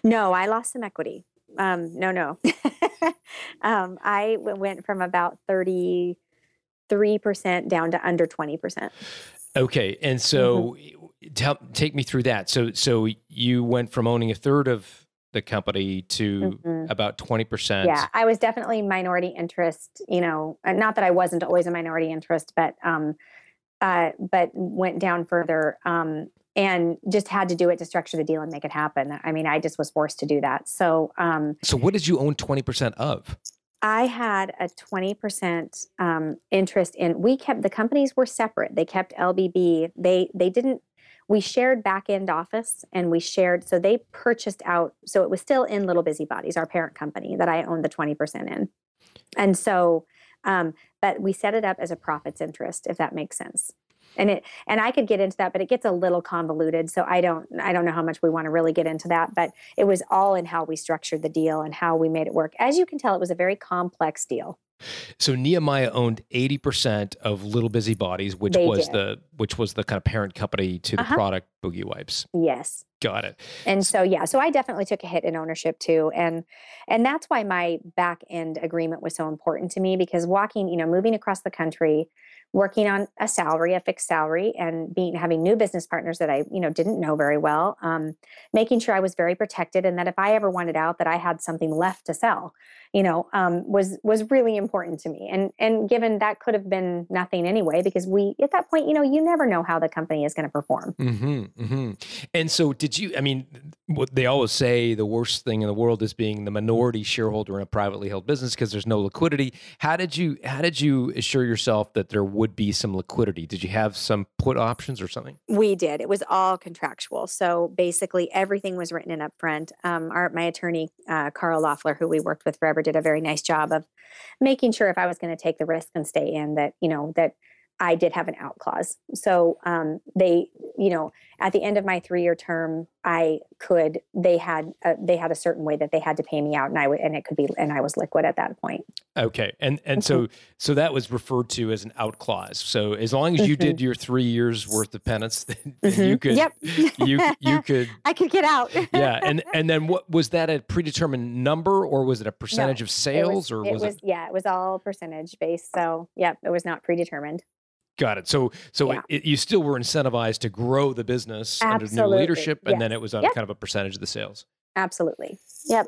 No, I lost some equity. Um, no, no. *laughs* um, I went from about 33% down to under 20%.
Okay. And so mm-hmm. tell, take me through that. So, so you went from owning a third of the company to mm-hmm. about 20%.
Yeah, I was definitely minority interest, you know, not that I wasn't always a minority interest, but um uh but went down further um and just had to do it to structure the deal and make it happen. I mean, I just was forced to do that. So um
So what did you own 20% of?
I had a 20% um, interest in we kept the companies were separate. They kept LBB. They they didn't we shared back end office and we shared so they purchased out so it was still in little busybodies our parent company that i owned the 20% in. And so um, but we set it up as a profits interest if that makes sense. And it and i could get into that but it gets a little convoluted so i don't i don't know how much we want to really get into that but it was all in how we structured the deal and how we made it work. As you can tell it was a very complex deal
so Nehemiah owned 80% of Little Busy Bodies, which they was did. the which was the kind of parent company to the uh-huh. product Boogie Wipes.
Yes.
Got it.
And so yeah, so I definitely took a hit in ownership too. And and that's why my back end agreement was so important to me because walking, you know, moving across the country, working on a salary, a fixed salary, and being having new business partners that I, you know, didn't know very well, um, making sure I was very protected and that if I ever wanted out, that I had something left to sell you know, um, was was really important to me. And and given that could have been nothing anyway, because we at that point, you know, you never know how the company is going to perform.
Mm-hmm, mm-hmm. And so, did you? I mean, what they always say the worst thing in the world is being the minority shareholder in a privately held business because there's no liquidity. How did you? How did you assure yourself that there would be some liquidity? Did you have some put options or something?
We did. It was all contractual. So basically, everything was written in upfront. Um, our my attorney, uh, Carl Loeffler, who we worked with forever did a very nice job of making sure if I was going to take the risk and stay in that, you know, that I did have an out clause. So um, they, you know, at the end of my three year term, I could. They had a, they had a certain way that they had to pay me out, and I would, and it could be, and I was liquid at that point.
Okay, and and so so that was referred to as an out clause. So as long as you
Mm-hmm.
did your three years worth of penance, *laughs* then, then you could
Yep.
you you *laughs* could
I could get out.
yeah. And *laughs* and then what was that a predetermined number or was it a percentage of
It
sales
was,
or
it
was,
was
it?
yeah, it was all percentage based. So yeah, it was not predetermined.
Got it. So so
Yeah.
it, you still were incentivized to grow the business under new leadership, and then it was on
Yep.
kind of a percentage of the sales.
Absolutely. Yep.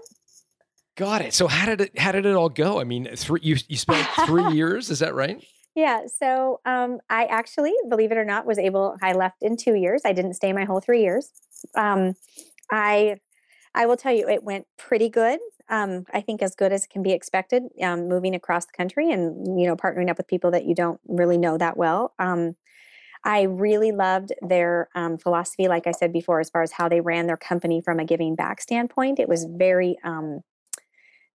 Got it. So how did it how did it all go? I mean, three you you spent three *laughs* years, is that right?
Yeah. So um, I actually, believe it or not, was able. I left in two years. I didn't stay my whole three years. Um, I, I will tell you, it went pretty good. Um, I think as good as can be expected. Um, moving across the country and you know partnering up with people that you don't really know that well. Um, I really loved their um, philosophy, like I said before, as far as how they ran their company from a giving back standpoint. It was very um,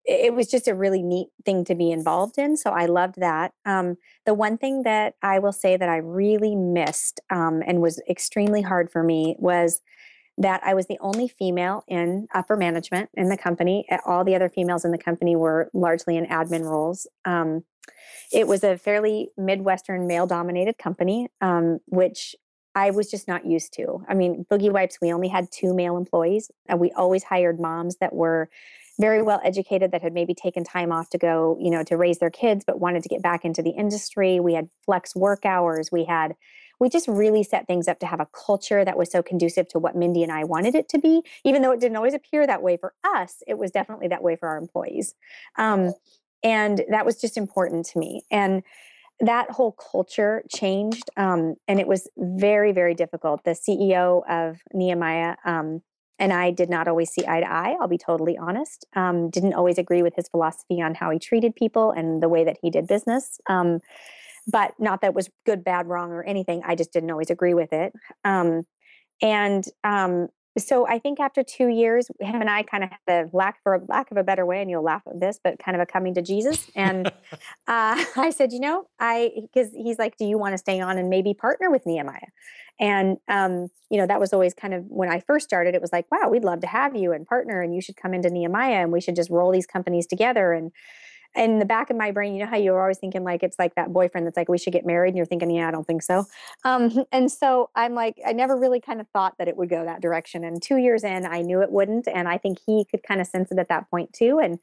it was just a really neat thing to be involved in. So I loved that. Um, the one thing that I will say that I really missed and was extremely hard for me was that I was the only female in upper management in the company. All the other females in the company were largely in admin roles. Um, it was a fairly Midwestern male dominated company, um, which I was just not used to. I mean, Boogie Wipes, we only had two male employees. And we always hired moms that were very well educated that had maybe taken time off to go, you know, to raise their kids, but wanted to get back into the industry. We had flex work hours. We had, we just really set things up to have a culture that was so conducive to what Mindy and I wanted it to be. Even though it didn't always appear that way for us, it was definitely that way for our employees. Um, and that was just important to me. And that whole culture changed um, and it was very very difficult the ceo of nehemiah um, and i did not always see eye to eye i'll be totally honest um, didn't always agree with his philosophy on how he treated people and the way that he did business um, but not that it was good bad wrong or anything i just didn't always agree with it um, and um, so I think after two years, him and I kind of had a lack for lack of a better way, and you'll laugh at this, but kind of a coming to Jesus. And *laughs* uh, *laughs* I said, you know, I because he's like, do you want to stay on and maybe partner with Nehemiah? And um, you know, that was always kind of when I first started. It was like, wow, we'd love to have you and partner, and you should come into Nehemiah, and we should just roll these companies together. And in the back of my brain, you know how you're always thinking like it's like that boyfriend that's like we should get married, and you're thinking, yeah, I don't think so. Um, *laughs* and so I'm like, I never really kind of thought that it would go that direction. And two years in, I knew it wouldn't, and I think he could kind of sense it at that point too. And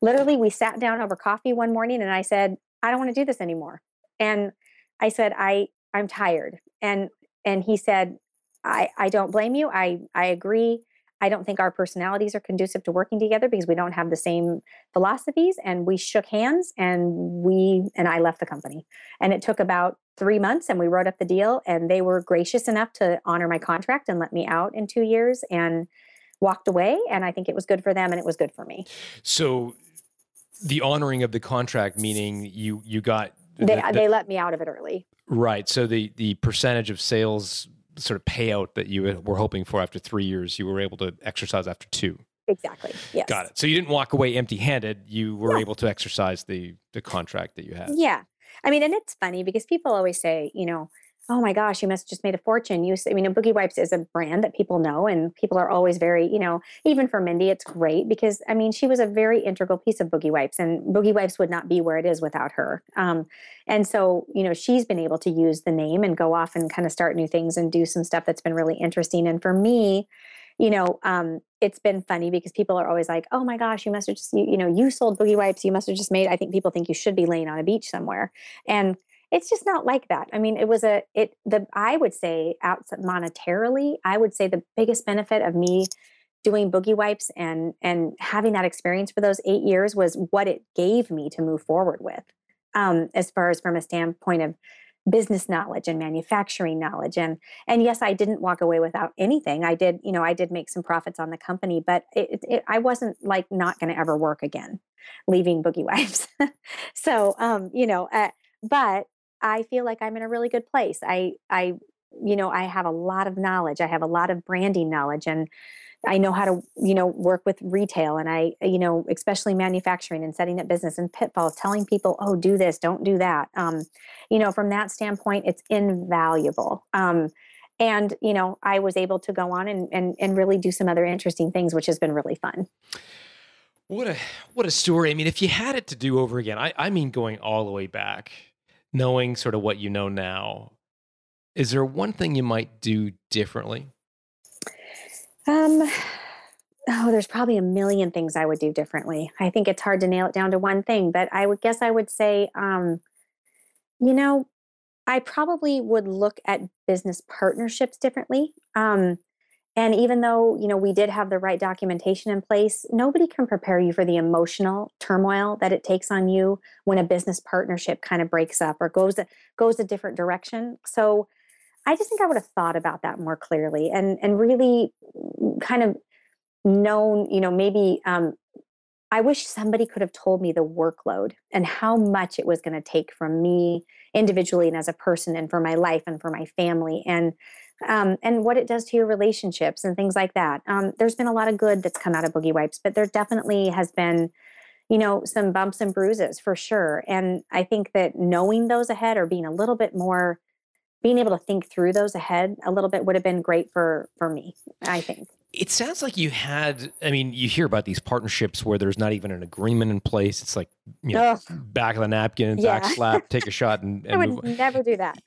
literally, we sat down over coffee one morning, and I said, I don't want to do this anymore. And I said, I I'm tired. And and he said, I I don't blame you. I I agree. I don't think our personalities are conducive to working together because we don't have the same philosophies. And we shook hands and we, and I left the company. And it took about three months and we wrote up the deal. And they were gracious enough to honor my contract and let me out in two years and walked away. And I think it was good for them and it was good for me.
So the honoring of the contract, meaning you you got
They,
the- uh, the-
they let me out of it early.
right. So the the percentage of sales sort of payout that you were hoping for after three years, you were able to exercise after two.
Exactly. Yes.
Got it. So you didn't walk away empty handed. You were
No.
able to exercise the the contract that you had.
Yeah. I mean, and it's funny because people always say, you know, oh my gosh, you must have just made a fortune. You, I mean, Boogie Wipes is a brand that people know, and people are always very, you know, even for Mindy, it's great because I mean, she was a very integral piece of Boogie Wipes, and Boogie Wipes would not be where it is without her. Um, and so, you know, she's been able to use the name and go off and kind of start new things and do some stuff that's been really interesting. And for me, you know, um, it's been funny because people are always like, "Oh my gosh, you must have just, you, you know, you sold Boogie Wipes. You must have just made." I think people think you should be laying on a beach somewhere, and it's just not like that. I mean, it was a it the I would say outside monetarily, I would say the biggest benefit of me doing boogie wipes and and having that experience for those eight years was what it gave me to move forward with um, as far as from a standpoint of business knowledge and manufacturing knowledge. And and yes i didn't walk away without anything. I did you know i did make some profits on the company but it, it, i wasn't like not going to ever work again leaving boogie *laughs* wipes. So um you know uh, but i feel like i'm in a really good place i i you know i have a lot of knowledge i have a lot of branding knowledge and I know how to, you know, work with retail and I, you know, especially manufacturing and setting up business and pitfalls, telling people, oh, do this, don't do that. Um, you know, from that standpoint, it's invaluable. Um, and you know i was able to go on and, and and really do some other interesting things which has been really fun
What a what a story. I mean, if you had it to do over again, I, I mean going all the way back, knowing sort of what you know now, is there one thing you might do differently?
um oh there's probably a million things i would do differently i think it's hard to nail it down to one thing but i would guess i would say um you know i probably would look at business partnerships differently um and even though you know we did have the right documentation in place nobody can prepare you for the emotional turmoil that it takes on you when a business partnership kind of breaks up or goes a, goes a different direction. So i just think i would have thought about that more clearly and and really kind of known you know maybe um i wish somebody could have told me the workload and how much it was going to take from me individually and as a person and for my life and for my family. And um, and what it does to your relationships and things like that. Um, there's been a lot of good that's come out of Boogie Wipes, but there definitely has been, you know, some bumps and bruises for sure. And I think that knowing those ahead or being a little bit more, being able to think through those ahead a little bit would have been great for for me. I think.
It sounds like you had. I mean, you hear about these partnerships where there's not even an agreement in place. It's like you know, back of the napkin,
Yeah.
back slap, take a shot, and, *laughs*
I would
move.
never do that.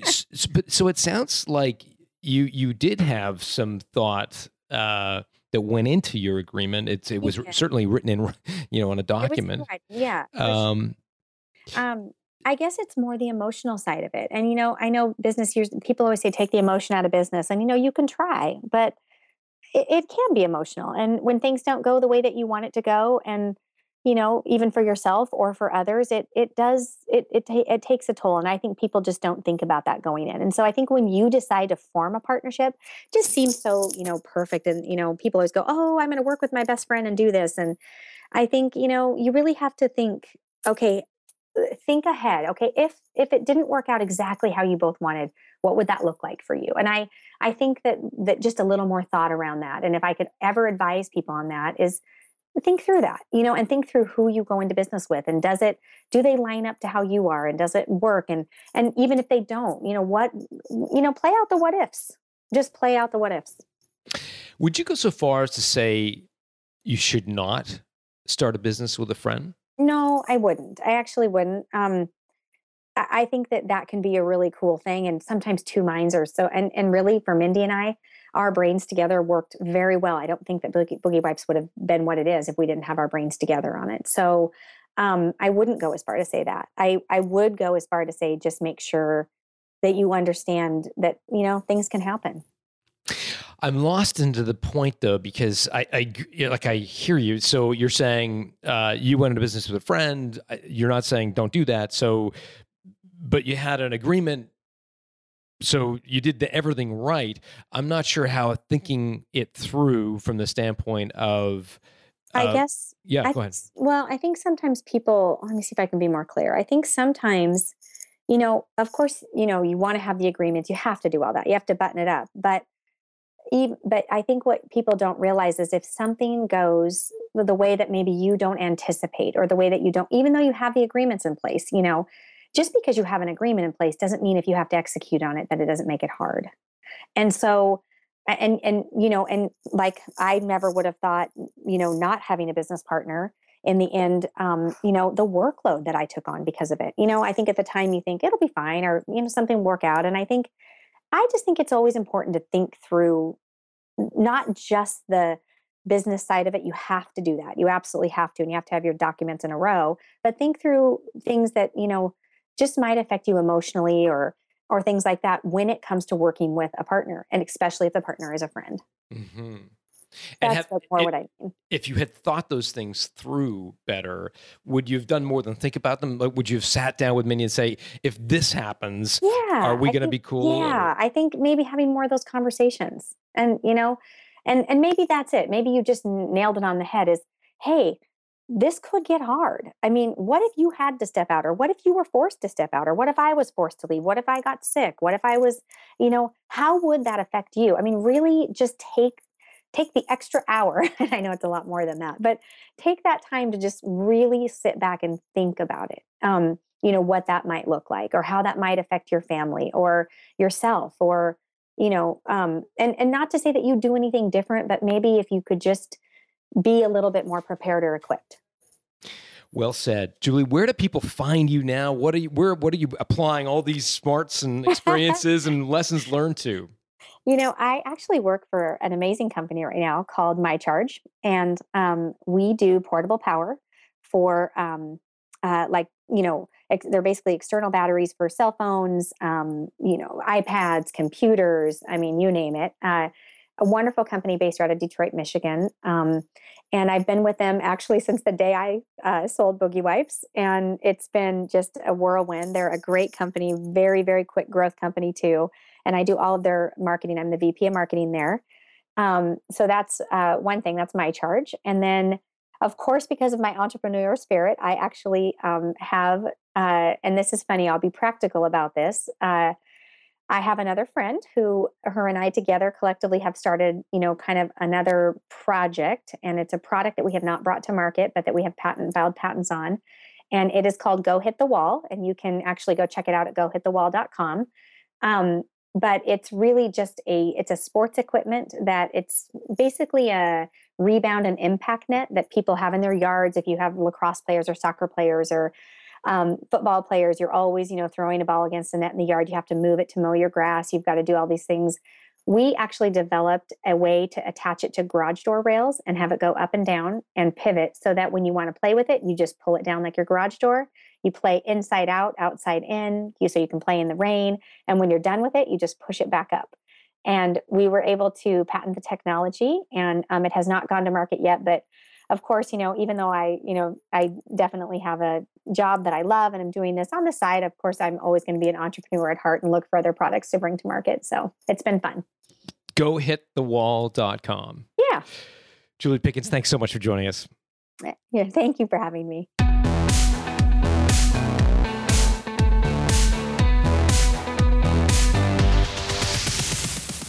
S- s- but so it sounds like you you did have some thought uh, that went into your agreement. It's it was
Yeah.
certainly written in *laughs* you know on a document.
Yeah.
Um,
Um, I guess it's more the emotional side of it. And you know, I know business years people always say take the emotion out of business. And you know, you can try, but it, it can be emotional. And when things don't go the way that you want it to go, and you know, even for yourself or for others, it it does it it ta- it takes a toll. And I think people just don't think about that going in. And so I think when you decide to form a partnership, just seems so you know perfect. And you know, people always go, "Oh, I'm going to work with my best friend and do this." And I think you know, you really have to think, okay, uh, think ahead okay if if it didn't work out exactly how you both wanted what would that look like for you and i i think that that just a little more thought around that and if i could ever advise people on that is think through that you know and think through who you go into business with and does it do they line up to how you are and does it work and and even if they don't you know what you know play out the what ifs just play out the what ifs
would you go so far as to say you should not start a business with a friend?
No, I wouldn't. I actually wouldn't. Um, I I think that that can be a really cool thing, and sometimes two minds are so. And and really, for Mindy and I, our brains together worked very well. I don't think that Boogie, Boogie Wipes would have been what it is if we didn't have our brains together on it. So, um, I wouldn't go as far to say that. I I would go as far to say just make sure that you understand that you know things can happen.
I'm lost into the point though because I, yeah, like I hear you. So you're saying uh, you went into business with a friend. You're not saying don't do that. So, but you had an agreement. So you did the, everything right. I'm not sure how thinking it through from the standpoint of.
I
uh,
guess
Yeah,
I
go ahead.
think- Well, I think sometimes people, let me see if I can be more clear. I think sometimes, you know, of course, you know, you want to have the agreements, you have to do all that, you have to button it up. But, even, but I think what people don't realize is if something goes the way that maybe you don't anticipate or the way that you don't, even though you have the agreements in place, you know, just because you have an agreement in place doesn't mean if you have to execute on it that it doesn't make it hard. And so, and and you know and like i never would have thought you know not having a business partner in the end um you know the workload that i took on because of it. You know i think at the time you think it'll be fine or you know something work out. And i think i just think it's always important to think through not just the business side of it you have to do that. You absolutely have to and you have to have your documents in a row but think through things that you know just might affect you emotionally or or things like that when it comes to working with a partner and especially if the partner is a friend.
Hmm
that's
have,
more
it-
what i mean.
if you had thought those things through better, would you have done more than think about them? Like, would you have sat down with Mindy and say, if this happens,
yeah
are we going to be cool? or-
yeah i think maybe having more of those conversations. And you know and and maybe that's it. Maybe you just nailed it on the head is hey this could get hard. I mean what if you had to step out or what if you were forced to step out or what if i was forced to leave? What if i got sick? What if i was you know how would that affect you? I mean really just take take the extra hour *laughs* and i know it's a lot more than that but take that time to just really sit back and think about it um you know what that might look like or how that might affect your family or yourself or you know, um, and and not to say that you do anything different, but maybe if you could just be a little bit more prepared or equipped.
Well said, Julie. Where do people find you now? What are you? Where? What are you applying all these smarts and *laughs* experiences and lessons learned to?
You know, I actually work for an amazing company right now called My Charge, and um, we do portable power for um, uh, like you know ex- they're basically external batteries for cell phones, um, you know, iPads, computers. I mean, you name it. Uh, a wonderful company based out of Detroit, Michigan. Um, and I've been with them actually since the day I uh, sold Boogie Wipes, and it's been just a whirlwind. They're a great company, very very quick growth company too. And I do all of their marketing. I'm the VP of marketing there. Um, so that's uh, one thing. That's my charge. And then, of course, because of my entrepreneurial spirit, I actually um, have. Uh, and this is funny. I'll be practical about this. I have another friend who her and I together collectively have started, you know, kind of another project. And it's a product that we have not brought to market, but that we have patent filed patents on. And it is called Go Hit the Wall. And you can actually go check it out at gohitthewall.com. Um, but it's really just a it's a sports equipment that it's basically a rebound and impact net that people have in their yards if you have lacrosse players or soccer players or um, football players, you're always, you know, throwing a ball against the net in the yard. You have to move it to mow your grass. You've got to do all these things. We actually developed a way to attach it to garage door rails and have it go up and down and pivot so that when you want to play with it, you just pull it down like your garage door. You play inside out, outside in, you so you can play in the rain. And when you're done with it, you just push it back up. And we were able to patent the technology, and um, it has not gone to market yet, but of course, you know, even though I, you know, I definitely have a job that I love and I'm doing this on the side, of course, I'm always going to be an entrepreneur at heart and look for other products to bring to market. So it's been fun.
Go hit the wall.com.
Yeah.
Julie Pickens, thanks so much for joining us.
Yeah. Thank you for having me.